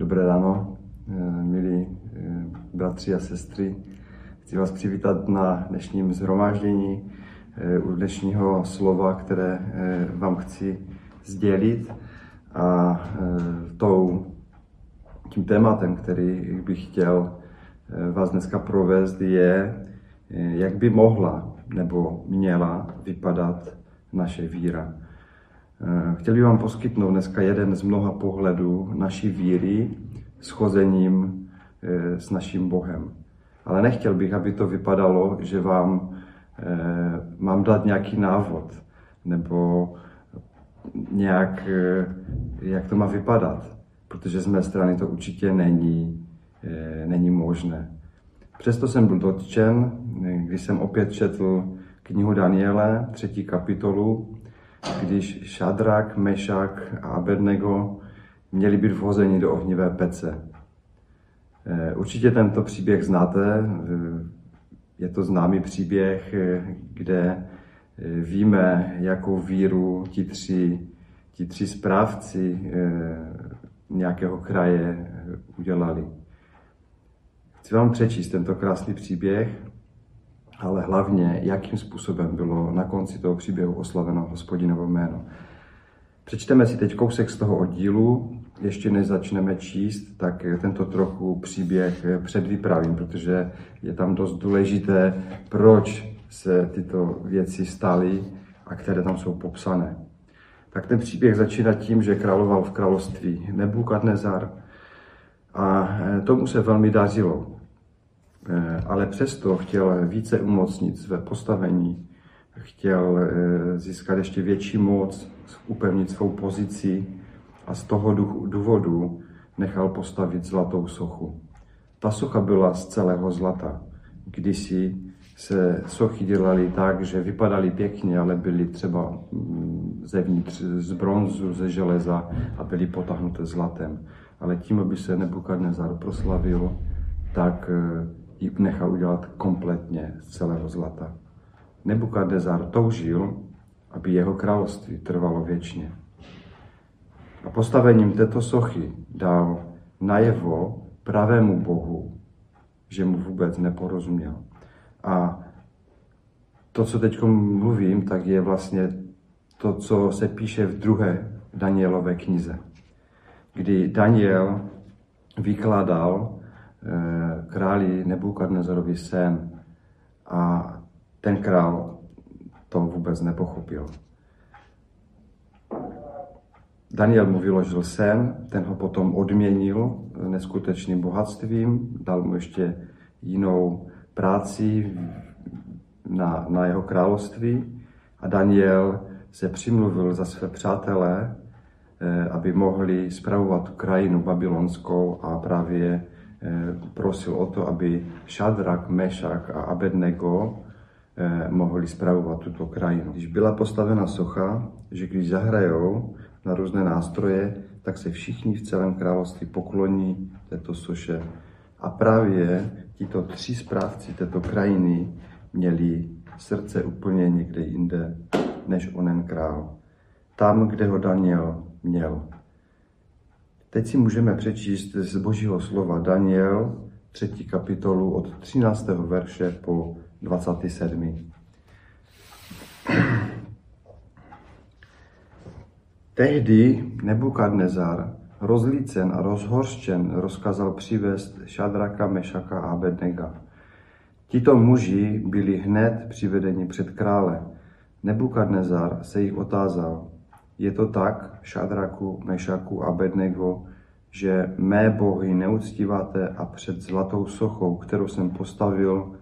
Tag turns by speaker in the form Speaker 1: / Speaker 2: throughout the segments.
Speaker 1: Dobré ráno, eh, milí eh, bratři a sestry. Chci vás přivítat na dnešním zhromáždění eh, u dnešního slova, které vám chci sdělit. A tou, tím tématem, který bych chtěl vás dneska provést, je, jak by mohla nebo měla vypadat naše víra. Eh, chtěl bych vám poskytnout dneska jeden z mnoha pohledů naší víry s chozením eh, s naším Bohem. Ale nechtěl bych, aby to vypadalo, že vám eh, mám dát nějaký návod nebo nějak, jak to má vypadat, protože z mé strany to určitě není, není možné. Přesto jsem byl dotčen, když jsem opět četl knihu Daniele, třetí kapitolu, když Šadrak, Mešak a Abednego měli být vhozeni do ohnivé pece. Eh, určitě tento příběh znáte. Eh, je to známý příběh, eh, kde víme, jakou víru ti tři, ti tři správci nějakého kraje udělali. Chci vám přečíst tento krásný příběh, ale hlavně, jakým způsobem bylo na konci toho příběhu oslaveno hospodinovo jméno. Přečteme si teď kousek z toho oddílu, ještě než začneme číst, tak tento trochu příběh předvypravím, protože je tam dost důležité, proč se tyto věci staly a které tam jsou popsané. Tak ten příběh začíná tím, že královal v království Nebukadnezar a tomu se velmi dařilo. Eh, ale přesto chtěl více umocnit své postavení, chtěl eh, získat ještě větší moc, upevnit svou pozici a z toho důvodu nechal postavit zlatou sochu. Ta socha byla z celého zlata. Kdysi se sochy dělaly tak, že vypadaly pěkně, ale byly třeba mm, zevnitř z bronzu, ze železa a byly potáhnuté zlatem. Ale tím, aby se Nebukadnezar proslavil, tak eh, ji nechal udělat kompletně z celého zlata. Nebukadnezar toužil, aby jeho království trvalo věčně. A postavením této sochy dal najevo pravému Bohu, že mu vůbec neporozuměl. A to, co teď mluvím, tak je vlastně to, co se píše v druhé Danielové knize, kdy Daniel vykládal králi Nebukadnezarovi sen a ten král to vůbec nepochopil. Daniel mu vyložil sen, ten ho potom odměnil neskutečným bohatstvím, dal mu ještě jinou práci na, na jeho království a Daniel se přimluvil za své přátelé, eh, aby mohli spravovat krajinu babylonskou a právě Eh, prosil o to, aby Šadrak, Mešak a Abednego eh, mohli spravovat tuto krajinu. Když byla postavena socha, že když zahrajou na různé nástroje, tak se všichni v celém království pokloní této soše. A právě tito tři správci této krajiny měli srdce úplně někde jinde než onen král. Tam, kde ho Daniel měl. Teď si můžeme přečíst z Božího slova Daniel, třetí kapitolu od 13. verše po 27. Tehdy Nebukadnezar, rozlícen a rozhorštěn, rozkazal přivést Šadraka, Mešaka a Abednega. Tito muži byli hned přivedeni před krále. Nebukadnezar se jich otázal, je to tak, Šadraku, Mešaku a Bednego, že mé bohy neuctíváte a před zlatou sochou, kterou jsem postavil,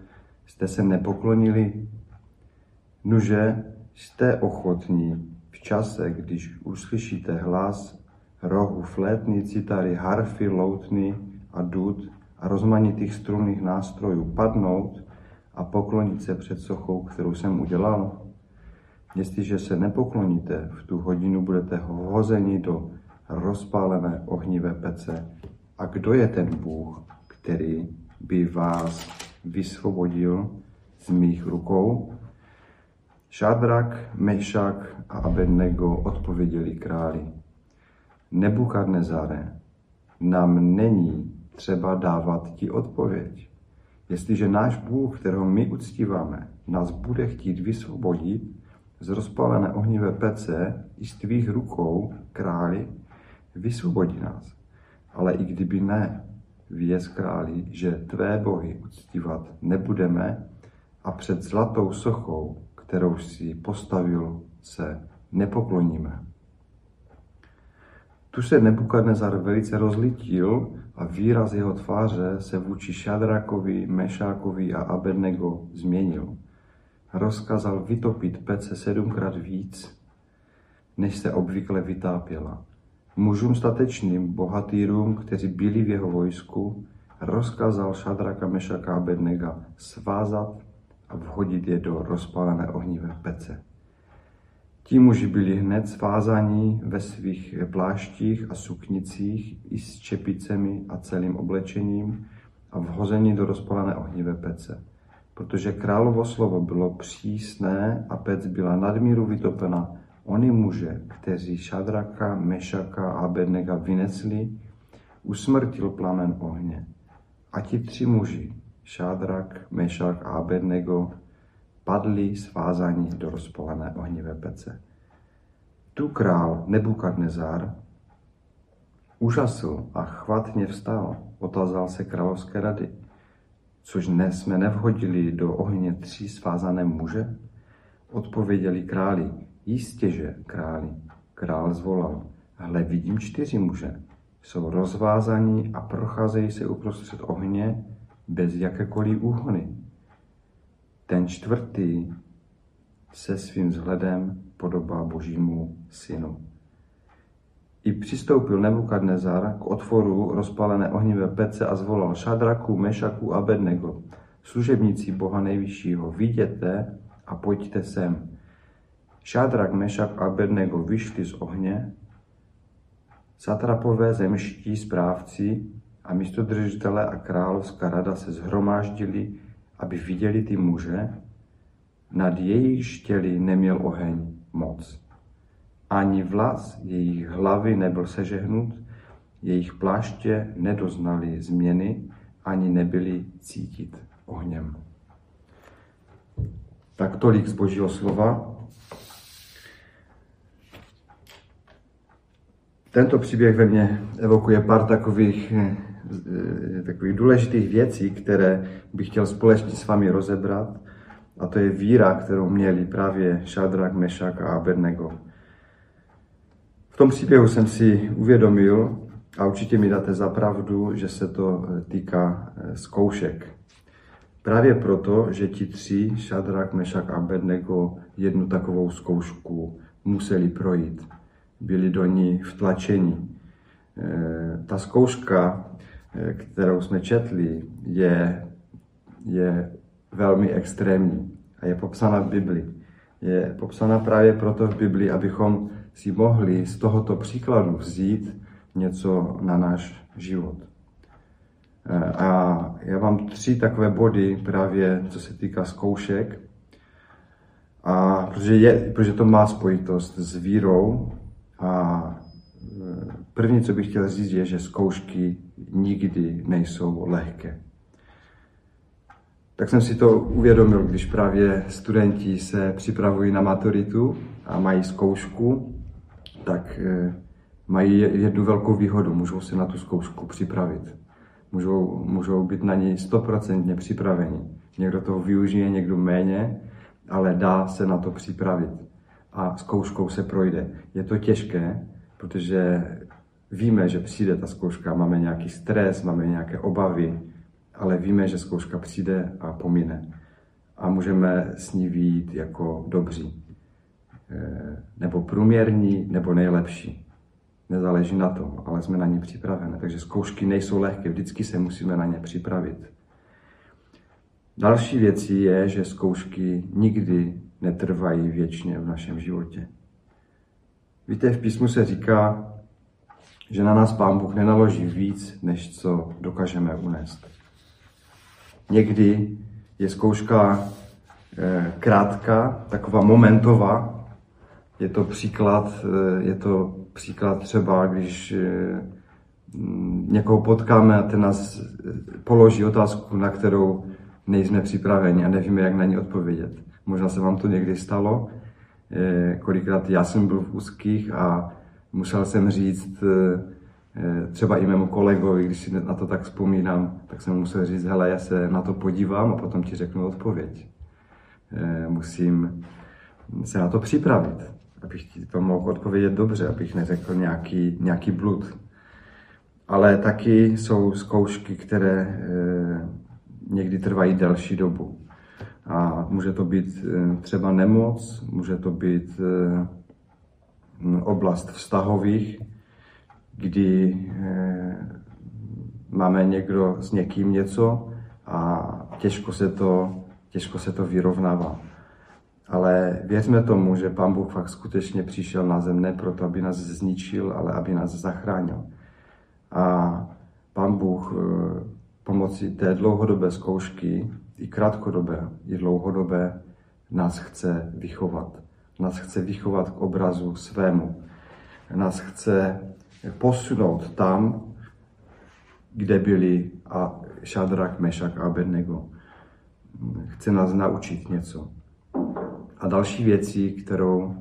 Speaker 1: jste se nepoklonili? Nuže, jste ochotní v čase, když uslyšíte hlas rohu, flétny, citary, harfy, loutny a dud a rozmanitých strunných nástrojů padnout a poklonit se před sochou, kterou jsem udělal? Jestliže se nepokloníte, v tu hodinu budete hozeni do rozpálené ohnivé pece. A kdo je ten Bůh, který by vás vysvobodil z mých rukou? Šadrak, Mešak a Abednego odpověděli králi. Nebukadnezare, nám není třeba dávat ti odpověď. Jestliže náš Bůh, kterého my uctíváme, nás bude chtít vysvobodit z rozpalené ohnivé pece i z tvých rukou, králi, vysvobodí nás. Ale i kdyby ne, věz králi, že tvé bohy uctívat nebudeme a před zlatou sochou, kterou si postavil, se nepokloníme. Tu se Nebukadnezar velice rozlitil a výraz jeho tváře se vůči Šadrakovi, Mešákovi a Abednego změnil. Rozkazal vytopit pece sedmkrát víc, než se obvykle vytápěla. Mužům statečným, bohatýrům, kteří byli v jeho vojsku, rozkazal Šadraka, Mešaka a Abednega svázat a vhodit je do rozpálené ohnivé pece. Ti muži byli hned svázaní ve svých pláštích a suknicích i s čepicemi a celým oblečením a vhození do rozpalené ohnivé pece. Protože královo slovo bylo přísné a pec byla nadmíru vytopena, oni muže, kteří Šadraka, Mešaka a Abednega vynesli, usmrtil plamen ohně. A ti tři muži, Šádrak, Mešak a Abednego, padli svázaní do rozpolené ohnivé pece. Tu král Nebukadnezar úžasl a chvatně vstal, otázal se královské rady. Což dnes jsme nevhodili do ohně tři svázané muže? Odpověděli králi, jistěže králi. Král zvolal, hle vidím čtyři muže. Jsou rozvázaní a procházejí se uprostřed ohně bez jakékoliv úhony. Ten čtvrtý se svým vzhledem podobá božímu synu. I přistoupil Nebukadnezar k otvoru rozpalené ohnivé pece a zvolal Šadraku, Mešaku a Bednego, služebníci Boha nejvyššího, viděte a pojďte sem. Šadrak, Mešak a Bednego vyšli z ohně, satrapové zemští správci a místodržitele a královská rada se zhromáždili, aby viděli ty muže, nad jejich štěli neměl oheň moc. Ani vlas jejich hlavy nebyl sežehnut, jejich pláště nedoznali změny, ani nebyli cítit ohněm. Tak tolik z Božího slova. Tento příběh ve mně evokuje pár takových, eh, takových důležitých věcí, které bych chtěl společně s vámi rozebrat. A to je víra, kterou měli právě Šadrak, Mešak a Abednego. Tom příběhu jsem si uvědomil, a určitě mi dáte za pravdu, že se to eh, týká eh, zkoušek. Právě proto, že ti tři, Šadrak, Mešak a Abednego, jednu takovou zkoušku museli projít. Byli do ní vtlačeni. Eh, ta zkouška, kterou jsme četli, je, je velmi extrémní a je popsána v Bibli. Je popsána právě proto v Bibli, abychom si mohli z tohoto příkladu vzít něco na náš život. E, a já mám tři takové body právě, co se týká zkoušek. A protože, je, protože to má spojitost s vírou. A e, první, co bych chtěl říct, je, že zkoušky nikdy nejsou lehké tak jsem si to uvědomil, když právě studenti se připravují na maturitu a mají zkoušku, tak eh, mají jednu velkou výhodu, můžou se na tu zkoušku připravit. Můžou, můžou být na ní stoprocentně připraveni. Někdo toho využije, někdo méně, ale dá se na to připravit a zkouškou se projde. Je to těžké, protože víme, že přijde ta zkouška, máme nějaký stres, máme nějaké obavy, ale víme, že zkouška přijde a pomine a můžeme s ní výjít jako dobří, nebo průměrní, nebo nejlepší. Nezáleží na tom, ale jsme na ně připravené. Takže zkoušky nejsou lehké, vždycky se musíme na ně připravit. Další věcí je, že zkoušky nikdy netrvají věčně v našem životě. Víte, v písmu se říká, že na nás Pán Bůh nenaloží víc, než co dokážeme unést. Někdy je zkouška eh, krátká, taková momentová. Je to příklad, eh, je to příklad třeba, když eh, mm, někoho potkáme a ten nás položí otázku, na kterou nejsme připraveni a nevíme, jak na ní odpovědět. Možná se vám to někdy stalo, eh, kolikrát já jsem byl v úzkých a musel jsem říct eh, třeba i mému kolegovi, když si na to tak vzpomínám, tak jsem musel říct, hele, já se na to podívám a potom ti řeknu odpověď. Eh, musím se na to připravit, abych ti to mohl odpovědět dobře, abych neřekl nějaký, nějaký blud. Ale taky jsou zkoušky, které někdy trvají delší dobu. A může to být eh, třeba nemoc, může to být eh, oblast vztahových, kdy eh, máme někdo s někým něco a těžko se to, těžko se to vyrovnává. Ale věřme tomu, že Pán Bůh fakt skutečně přišel na zem ne proto, aby nás zničil, ale aby nás zachránil. A Pán Bůh pomocí té dlouhodobé zkoušky, i krátkodobé, i dlouhodobé, nás chce vychovat. Nás chce vychovat k obrazu svému. Nás chce posunout tam, kde byli a Šadrak, Mešak a Abednego. Chce nás naučit něco. A další věci, kterou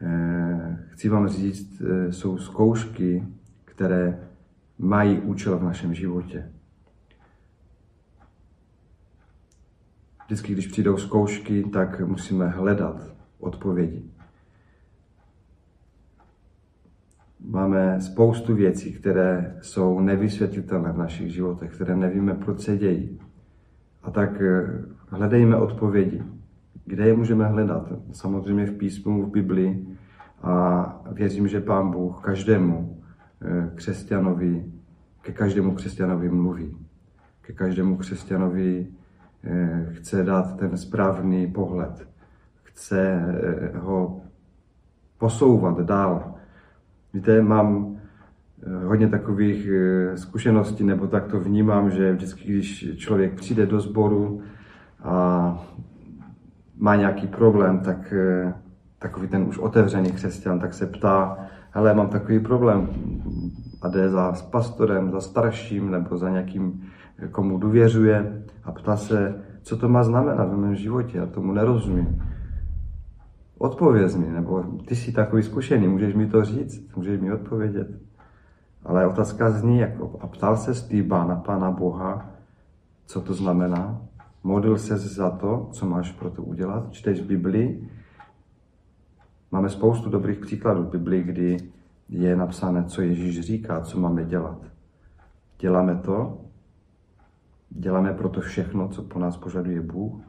Speaker 1: eh, chci vám říct, eh, jsou zkoušky, které mají účel v našem životě. Vždycky, když přijdou zkoušky, tak musíme hledat odpovědi. Máme spoustu věcí, které jsou nevysvětlitelné v našich životech, které nevíme, proč se dějí. A tak eh, hledejme odpovědi. Kde je můžeme hledat? Samozřejmě v písmu, v Biblii. A věřím, že Pán Bůh každému eh, křesťanovi, ke každému křesťanovi mluví. Ke každému křesťanovi Eh, chce dát ten správný pohled, chce eh, ho posouvat dál. Víte, mám hodně takových zkušeností, nebo tak to vnímám, že vždycky, když člověk přijde do sboru a má nějaký problém, tak takový ten už otevřený křesťan, tak se ptá, hele, mám takový problém a jde za pastorem, za starším nebo za nějakým komu důvěřuje a ptá se, co to má znamenat v mém životě. Já tomu nerozumím. Odpověz mi, nebo ty jsi takový zkušený, můžeš mi to říct, můžeš mi odpovědět. Ale otázka zní, jako, a ptal se Stýba na Pána Boha, co to znamená. Modlil se za to, co máš pro to udělat. Čteš Biblii. Máme spoustu dobrých příkladů v Biblii, kdy je napsané, co Ježíš říká, co máme dělat. Děláme to, Děláme proto všechno, co po nás požaduje Bůh.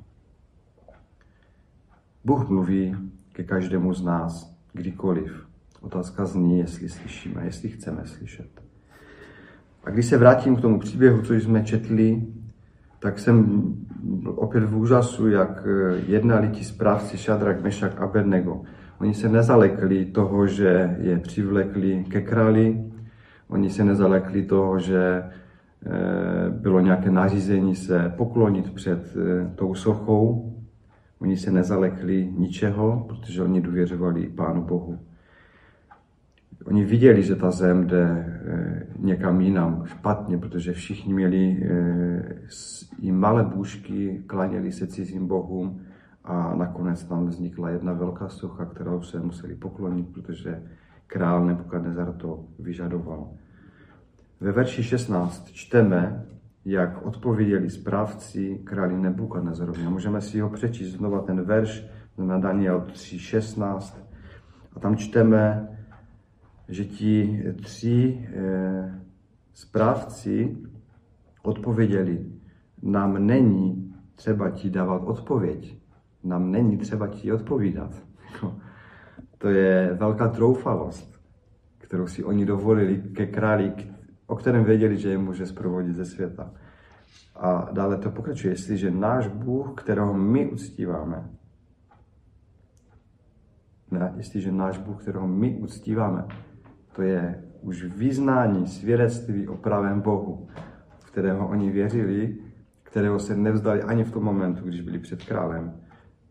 Speaker 1: Bůh mluví ke každému z nás kdykoliv. Otázka zní, jestli slyšíme, jestli chceme slyšet. A když se vrátím k tomu příběhu, co jsme četli, tak jsem opět v úžasu, jak jednali ti správci Šadrak, Mešak a Abednego. Oni se nezalekli toho, že je přivlekli ke králi, oni se nezalekli toho, že Eh, bylo nějaké nařízení se poklonit před eh, tou sochou. Oni se nezalekli ničeho, protože oni důvěřovali Pánu Bohu. Oni viděli, že ta zem jde eh, někam jinam špatně, protože všichni měli i malé bůžky, klaněli se cizím bohům a nakonec tam vznikla jedna velká socha, kterou se museli poklonit, protože král Nebukadnezar to vyžadoval. Ve verši 16 čteme, jak odpověděli správci králi Nebukadnezarovi. A můžeme si ho přečíst znova ten verš na Daniel 3.16. A tam čteme, že ti tři eh, správci odpověděli, nám není třeba ti dávat odpověď. Nám není třeba ti odpovídat. To je velká troufalost, kterou si oni dovolili ke králi, o kterém věděli, že je může zprovodit ze světa. A dále to pokračuje, jestliže náš Bůh, kterého my uctíváme, ne, jestliže náš Bůh, kterého my uctíváme, to je už vyznání, svědectví o pravém Bohu, v kterého oni věřili, kterého se nevzdali ani v tom momentu, když byli před králem,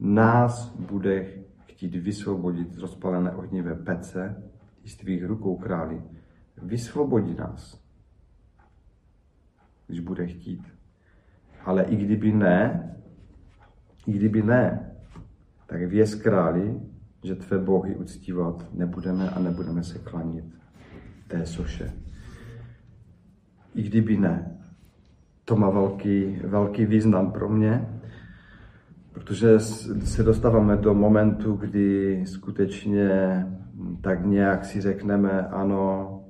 Speaker 1: nás bude chtít vysvobodit z rozpalené ohnivé pece z tvých rukou králi. Vysvobodí nás když bude chtít. Ale i kdyby ne, i kdyby ne, tak věz králi, že tvé bohy uctívat nebudeme a nebudeme se klanit té soše. I kdyby ne. To má velký, velký význam pro mě, protože se dostáváme do momentu, kdy skutečně tak nějak si řekneme, ano,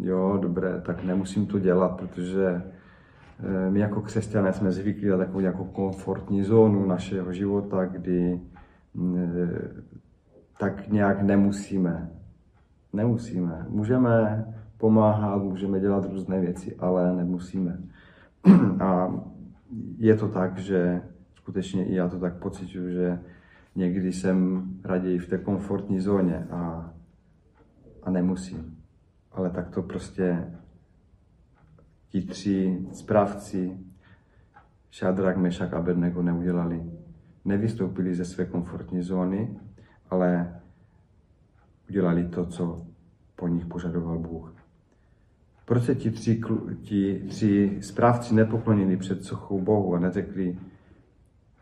Speaker 1: jo, dobré, tak nemusím to dělat, protože eh, my jako křesťané jsme zvyklí na takovou nějakou komfortní zónu našeho života, kdy eh, tak nějak nemusíme. Nemusíme. Můžeme pomáhat, můžeme dělat různé věci, ale nemusíme. A je to tak, že skutečně i já to tak pocituju, že někdy jsem raději v té komfortní zóně a, a nemusím. Ale tak to prostě ti tři správci Šadrak, Mešak a Abednego neudělali. Nevystoupili ze své komfortní zóny, ale udělali to, co po nich požadoval Bůh. Proč se ti tři, ti tři správci nepoklonili před sochou Bohu a neřekli,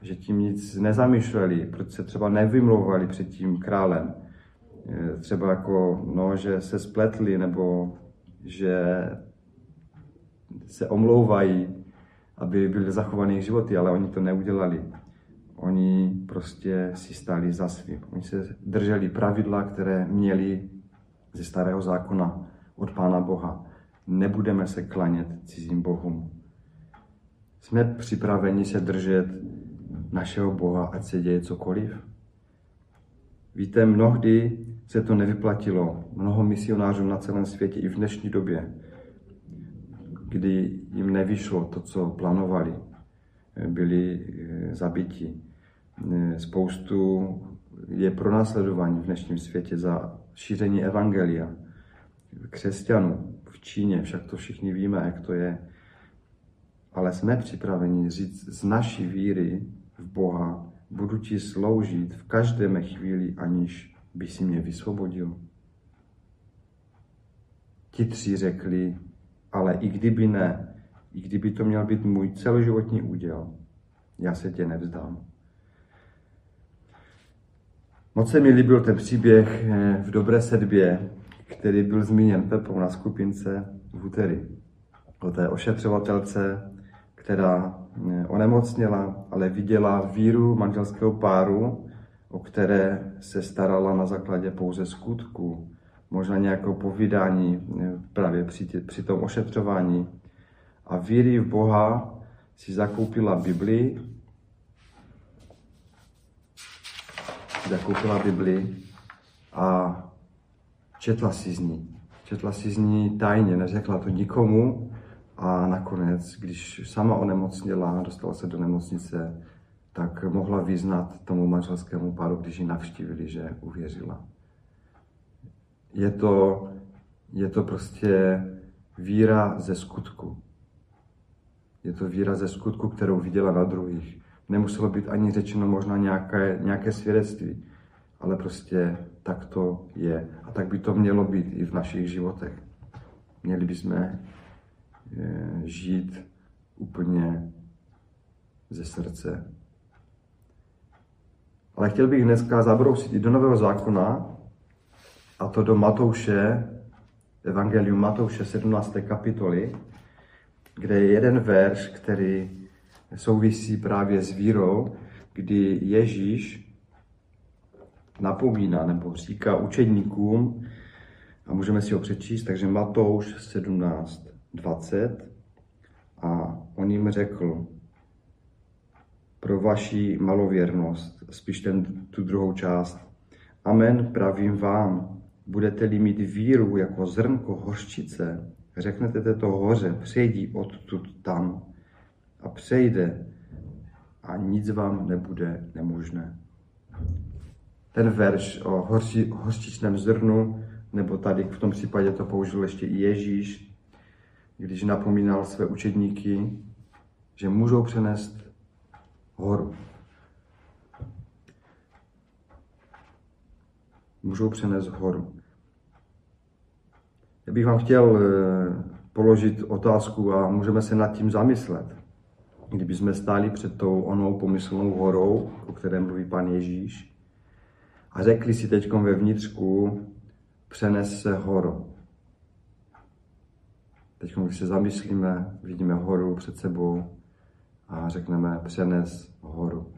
Speaker 1: že tím nic nezamýšleli, proč se třeba nevymlouvali před tím králem, e, třeba jako, no, že se spletli, nebo že se omlouvají, aby byly zachované životy, ale oni to neudělali. Oni prostě si stáli za svým. Oni se drželi pravidla, které měli ze starého zákona od Pána Boha. Nebudeme se klanět cizím bohům. Jsme připraveni se držet našeho Boha, ať se děje cokoliv? Víte, mnohdy se to nevyplatilo. Mnoho misionářů na celém světě i v dnešní době, kdy jim nevyšlo to, co plánovali, byli eh, zabiti. Eh, spoustu je pro následování v dnešním světě za šíření evangelia křesťanů v Číně, však to všichni víme, jak to je. Ale jsme připraveni říct z naší víry v Boha, budu ti sloužit v každé mé chvíli, aniž by si mě vysvobodil. Ti tři řekli, ale i kdyby ne, i kdyby to měl být můj celoživotní úděl, já se tě nevzdám. Moc se mi líbil ten příběh eh, v dobré sedbě, který byl zmíněn Pepou na skupince v úterý. O té ošetřovatelce, která eh, onemocněla, ale viděla víru manželského páru, o které se starala na základě pouze skutku, možná nějakou povídání eh, právě při, při tom ošetřování. A víry v Boha si zakoupila Bibli, zakoupila Bibli a četla si z ní. Četla si z ní tajně, neřekla to nikomu, a nakonec, když sama onemocněla, dostala se do nemocnice, tak mohla vyznat tomu manželskému páru, když ji navštívili, že uvěřila. Je to, je to prostě víra ze skutku. Je to víra ze skutku, kterou viděla na druhých. Nemuselo být ani řečeno možná nějaké, nějaké svědectví, ale prostě tak to je. A tak by to mělo být i v našich životech. Měli bychom žít úplně ze srdce. Ale chtěl bych dneska zabrousit i do Nového zákona, a to do Matouše, Evangelium Matouše 17. kapitoly, kde je jeden verš, který souvisí právě s vírou, kdy Ježíš napomíná nebo říká učedníkům, a můžeme si ho přečíst, takže Matouš 17, 20 a on jim řekl, pro vaši malověrnost, spíš ten, tu druhou část. Amen, pravím vám, budete-li mít víru jako zrnko hořčice, řeknete této hoře, přejdi odtud tam přejde a nic vám nebude nemožné. Ten verš o hořči, hořčičném zrnu, nebo tady v tom případě to použil ještě i Ježíš, když napomínal své učedníky, že můžou přenést horu. Můžou přenést horu. Já bych vám chtěl eh, položit otázku a můžeme se nad tím zamyslet. Kdyby jsme stáli před tou onou pomyslnou horou, o které mluví pan Ježíš, a řekli si teď ve vnitřku, přenes se horo. Teď, když se zamyslíme, vidíme horu před sebou a řekneme přenes horu.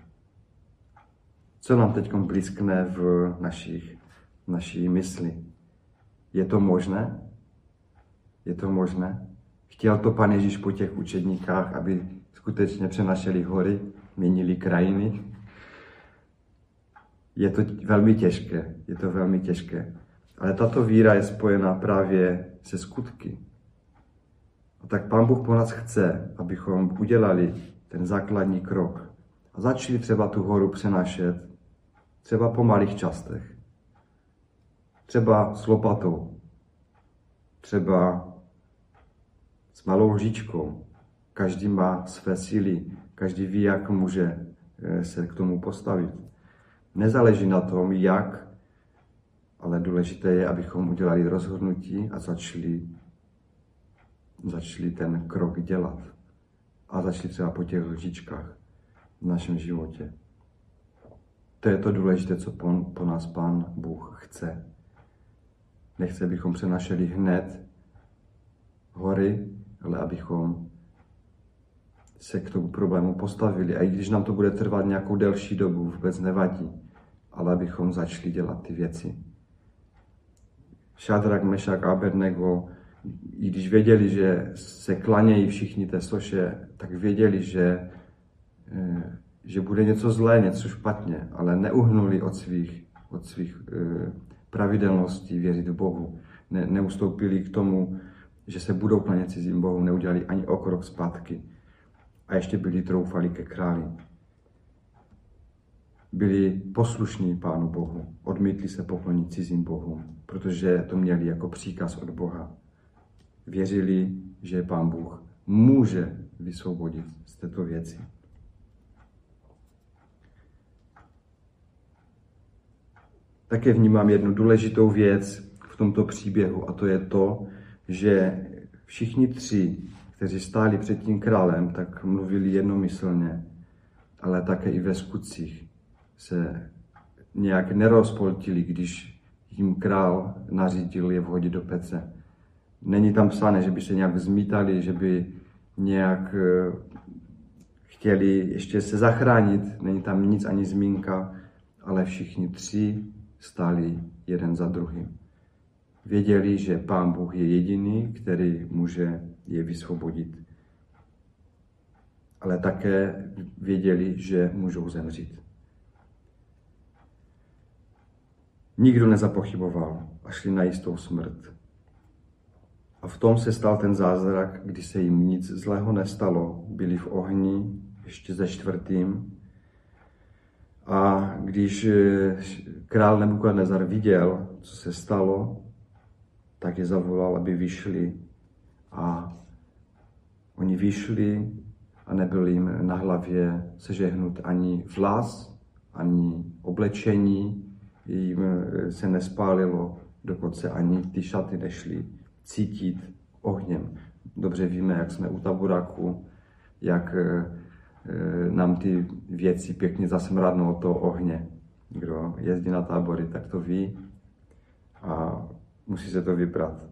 Speaker 1: Co nám teď blízkne v našich, naší mysli? Je to možné? Je to možné? Chtěl to pan Ježíš po těch učedníkách, aby skutečně přenašeli hory, měnili krajiny. Je to velmi těžké, je to velmi těžké. Ale tato víra je spojená právě se skutky. A tak Pán Bůh po nás chce, abychom udělali ten základní krok a začali třeba tu horu přenášet, třeba po malých častech, třeba s lopatou, třeba s malou lžičkou. Každý má své síly, každý ví, jak může eh, se k tomu postavit. Nezáleží na tom, jak, ale důležité je, abychom udělali rozhodnutí a začali, začali ten krok dělat. A začali třeba po těch lžičkách v našem životě. To je to důležité, co po, po nás Pán Bůh chce. Nechce, abychom přenašeli hned hory, ale abychom se k tomu problému postavili. A i když nám to bude trvat nějakou delší dobu, vůbec nevadí, ale abychom začali dělat ty věci. Šadrak, Mešak Abednego, i když věděli, že se klanějí všichni té soše, tak věděli, že, eh, že bude něco zlé, něco špatně, ale neuhnuli od svých, od svých eh, pravidelností věřit v Bohu. Ne, neustoupili k tomu, že se budou klanět cizím bohu, neudělali ani o krok zpátky. A ještě byli troufali ke králi. Byli poslušní Pánu Bohu, odmítli se poklonit cizím bohům, protože to měli jako příkaz od Boha. Věřili, že Pán Bůh může vysvobodit z této věci. Také vnímám jednu důležitou věc v tomto příběhu a to je to, že všichni tři, kteří stáli před tím králem, tak mluvili jednomyslně, ale také i ve skutcích se nějak nerozpoltili, když jim král nařídil je vhodit do pece. Není tam psané, že by se nějak zmítali, že by nějak eh, chtěli ještě se zachránit, není tam nic ani zmínka, ale všichni tři stáli jeden za druhým. Věděli, že Pán Bůh je jediný, který může je vysvobodit. Ale také věděli, že můžou zemřít. Nikdo nezapochyboval a šli na jistou smrt. A v tom se stal ten zázrak, kdy se jim nic zlého nestalo. Byli v ohni ještě ze čtvrtým. A když eh, král Nebukadnezar viděl, co se stalo, tak je zavolal, aby vyšli. A oni vyšli a nebyl jim na hlavě sežehnut ani vlas, ani oblečení, jim se nespálilo, dokonce ani ty šaty nešly cítit ohněm. Dobře víme, jak jsme u taburáku, jak eh, nám ty věci pěkně zasemradnou od toho ohně. Kdo jezdí na tábory, tak to ví. A musí se to vybrat.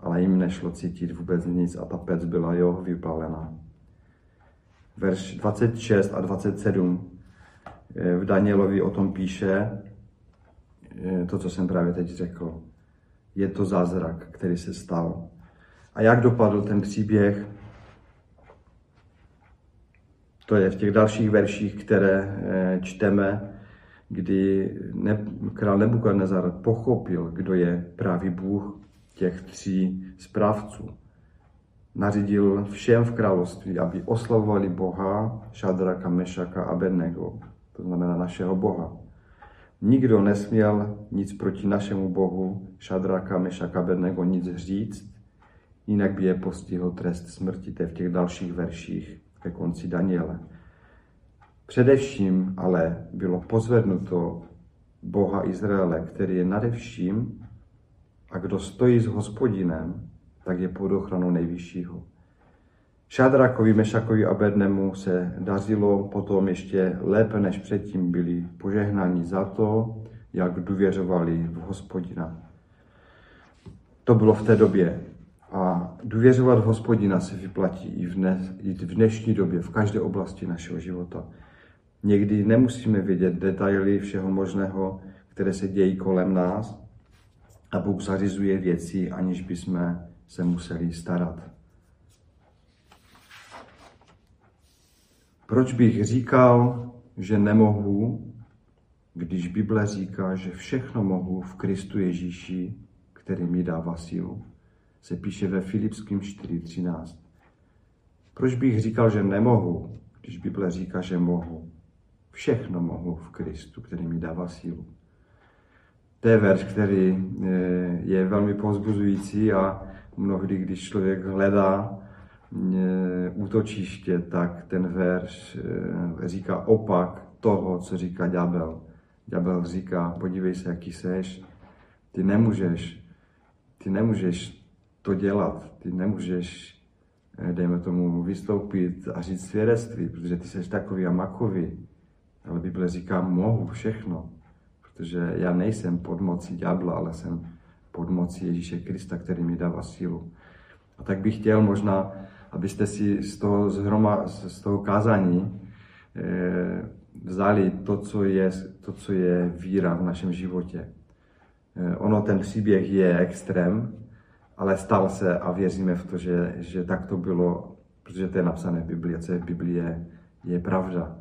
Speaker 1: Ale jim nešlo cítit vůbec nic a ta pec byla jo vypálená. Verš 26 a 27 eh, v Danielovi o tom píše eh, to, co jsem právě teď řekl. Je to zázrak, který se stal. A jak dopadl ten příběh, to je v těch dalších verších, které eh, čteme kdy ne, král Nebukadnezar pochopil, kdo je právě Bůh těch tří správců. Nařídil všem v království, aby oslavovali Boha, Šadraka, Mešaka a Abednego, to znamená našeho Boha. Nikdo nesměl nic proti našemu Bohu, Šadraka, Mešaka, Abednego nic říct, jinak by je postihl trest smrti, to je v těch dalších verších ke konci Daniele. Především ale bylo pozvednuto Boha Izraele, který je nade vším a kdo stojí s hospodinem, tak je pod ochranou nejvyššího. Šadrakovi, Mešakovi a Bednemu se dařilo potom ještě lépe než předtím byli požehnáni za to, jak důvěřovali v hospodina. To bylo v té době. A důvěřovat v hospodina se vyplatí i v, dnes, i v dnešní době, v každé oblasti našeho života. Někdy nemusíme vědět detaily všeho možného, které se dějí kolem nás a Bůh zařizuje věci, aniž bychom se museli starat. Proč bych říkal, že nemohu, když Bible říká, že všechno mohu v Kristu Ježíši, který mi dává sílu? Se píše ve Filipským 4.13. Proč bych říkal, že nemohu, když Bible říká, že mohu? Všechno mohu v Kristu, který mi dává sílu. To je verš, který eh, je velmi pozbuzující a mnohdy, když člověk hledá eh, útočiště, tak ten verš eh, říká opak toho, co říká ďábel. Ďábel říká, podívej se, jaký seš, ty nemůžeš, ty nemůžeš to dělat, ty nemůžeš, dejme tomu, vystoupit a říct svědectví, protože ty jsi takový a makový. Ale Bible říká, mohu všechno, protože já nejsem pod mocí ďábla, ale jsem pod mocí Ježíše Krista, který mi dává sílu. A tak bych chtěl možná, abyste si z toho, zhroma, z toho kázání eh, vzali to co, je, to, co je víra v našem životě. Eh, ono, ten příběh je extrém, ale stal se a věříme v to, že, že tak to bylo, protože to je napsané v Biblii, co je v Biblii, je, je pravda.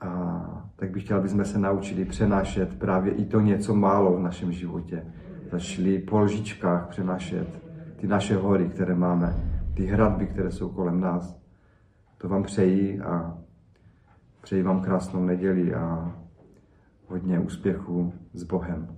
Speaker 1: A tak bych chtěl, aby jsme se naučili přenášet právě i to něco málo v našem životě. Začali po lžičkách přenášet ty naše hory, které máme, ty hradby, které jsou kolem nás. To vám přeji a přeji vám krásnou neděli a hodně úspěchu s Bohem.